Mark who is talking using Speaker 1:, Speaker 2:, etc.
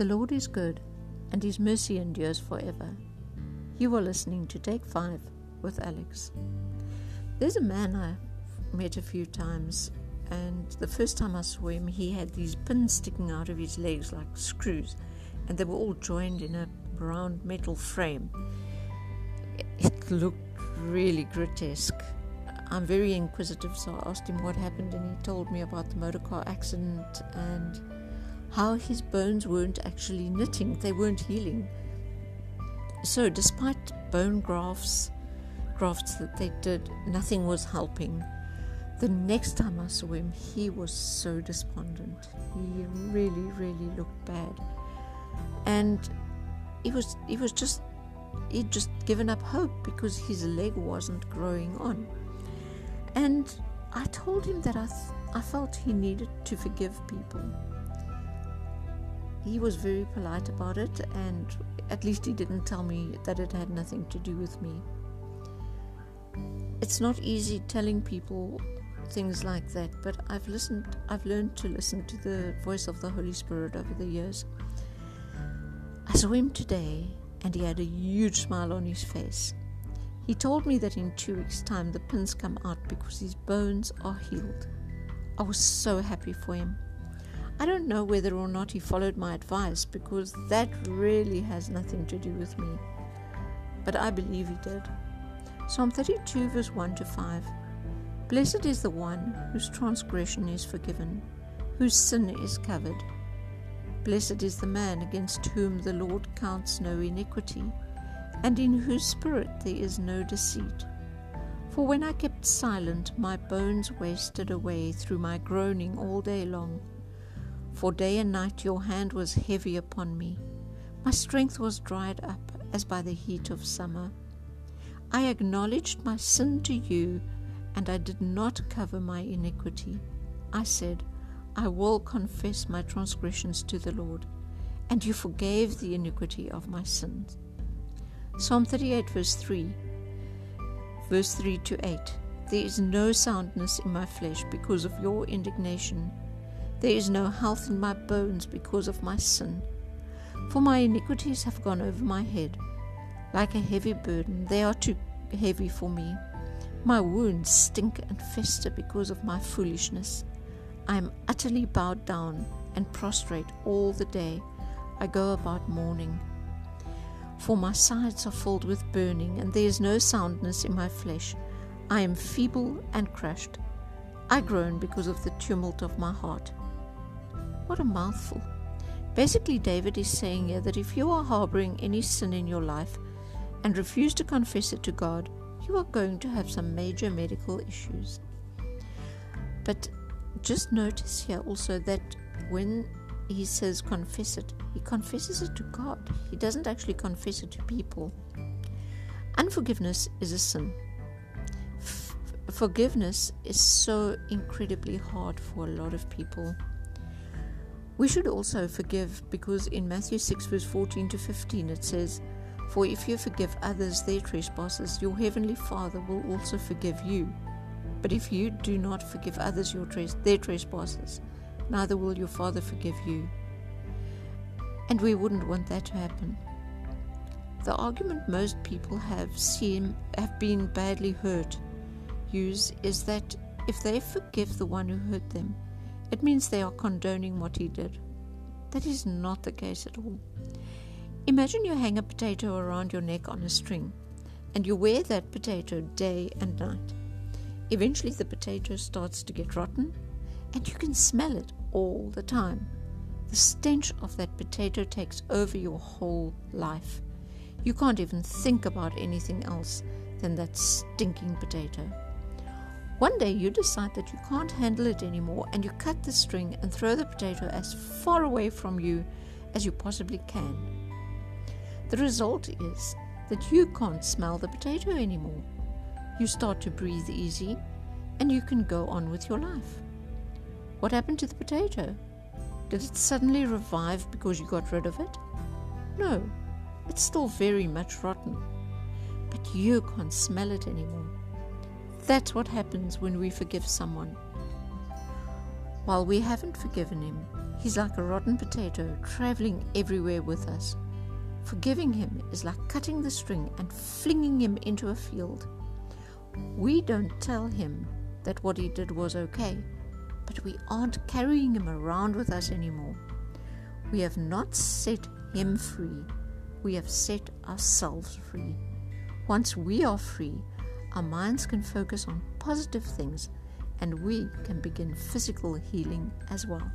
Speaker 1: The Lord is good, and his mercy endures forever. You are listening to Take Five with Alex. There's a man I've met a few times, and the first time I saw him, he had these pins sticking out of his legs like screws, and they were all joined in a round metal frame. It looked really grotesque. I'm very inquisitive, so I asked him what happened, and he told me about the motorcar accident and how his bones weren't actually knitting, they weren't healing. So, despite bone grafts, grafts that they did, nothing was helping. The next time I saw him, he was so despondent. He really, really looked bad, and he was he was just he'd just given up hope because his leg wasn't growing on. And I told him that I th- I felt he needed to forgive people he was very polite about it, and at least he didn't tell me that it had nothing to do with me. It's not easy telling people things like that, but I've listened, I've learned to listen to the voice of the Holy Spirit over the years. I saw him today, and he had a huge smile on his face. He told me that in two weeks' time the pins come out because his bones are healed. I was so happy for him. I don't know whether or not he followed my advice because that really has nothing to do with me. But I believe he did. Psalm 32, verse 1 to 5. Blessed is the one whose transgression is forgiven, whose sin is covered. Blessed is the man against whom the Lord counts no iniquity, and in whose spirit there is no deceit. For when I kept silent, my bones wasted away through my groaning all day long. For day and night your hand was heavy upon me. My strength was dried up as by the heat of summer. I acknowledged my sin to you, and I did not cover my iniquity. I said, I will confess my transgressions to the Lord, and you forgave the iniquity of my sins. Psalm 38, verse 3, verse 3 to 8. There is no soundness in my flesh because of your indignation. There is no health in my bones because of my sin. For my iniquities have gone over my head. Like a heavy burden, they are too heavy for me. My wounds stink and fester because of my foolishness. I am utterly bowed down and prostrate all the day. I go about mourning. For my sides are filled with burning, and there is no soundness in my flesh. I am feeble and crushed. I groan because of the tumult of my heart. What a mouthful. Basically, David is saying here that if you are harboring any sin in your life and refuse to confess it to God, you are going to have some major medical issues. But just notice here also that when he says confess it, he confesses it to God. He doesn't actually confess it to people. Unforgiveness is a sin. F- forgiveness is so incredibly hard for a lot of people. We should also forgive because in Matthew 6, verse 14 to 15, it says, For if you forgive others their trespasses, your heavenly Father will also forgive you. But if you do not forgive others your tres- their trespasses, neither will your Father forgive you. And we wouldn't want that to happen. The argument most people have seen have been badly hurt use is that if they forgive the one who hurt them, it means they are condoning what he did. That is not the case at all. Imagine you hang a potato around your neck on a string and you wear that potato day and night. Eventually, the potato starts to get rotten and you can smell it all the time. The stench of that potato takes over your whole life. You can't even think about anything else than that stinking potato. One day you decide that you can't handle it anymore and you cut the string and throw the potato as far away from you as you possibly can. The result is that you can't smell the potato anymore. You start to breathe easy and you can go on with your life. What happened to the potato? Did it suddenly revive because you got rid of it? No, it's still very much rotten. But you can't smell it anymore. That's what happens when we forgive someone. While we haven't forgiven him, he's like a rotten potato traveling everywhere with us. Forgiving him is like cutting the string and flinging him into a field. We don't tell him that what he did was okay, but we aren't carrying him around with us anymore. We have not set him free, we have set ourselves free. Once we are free, our minds can focus on positive things and we can begin physical healing as well.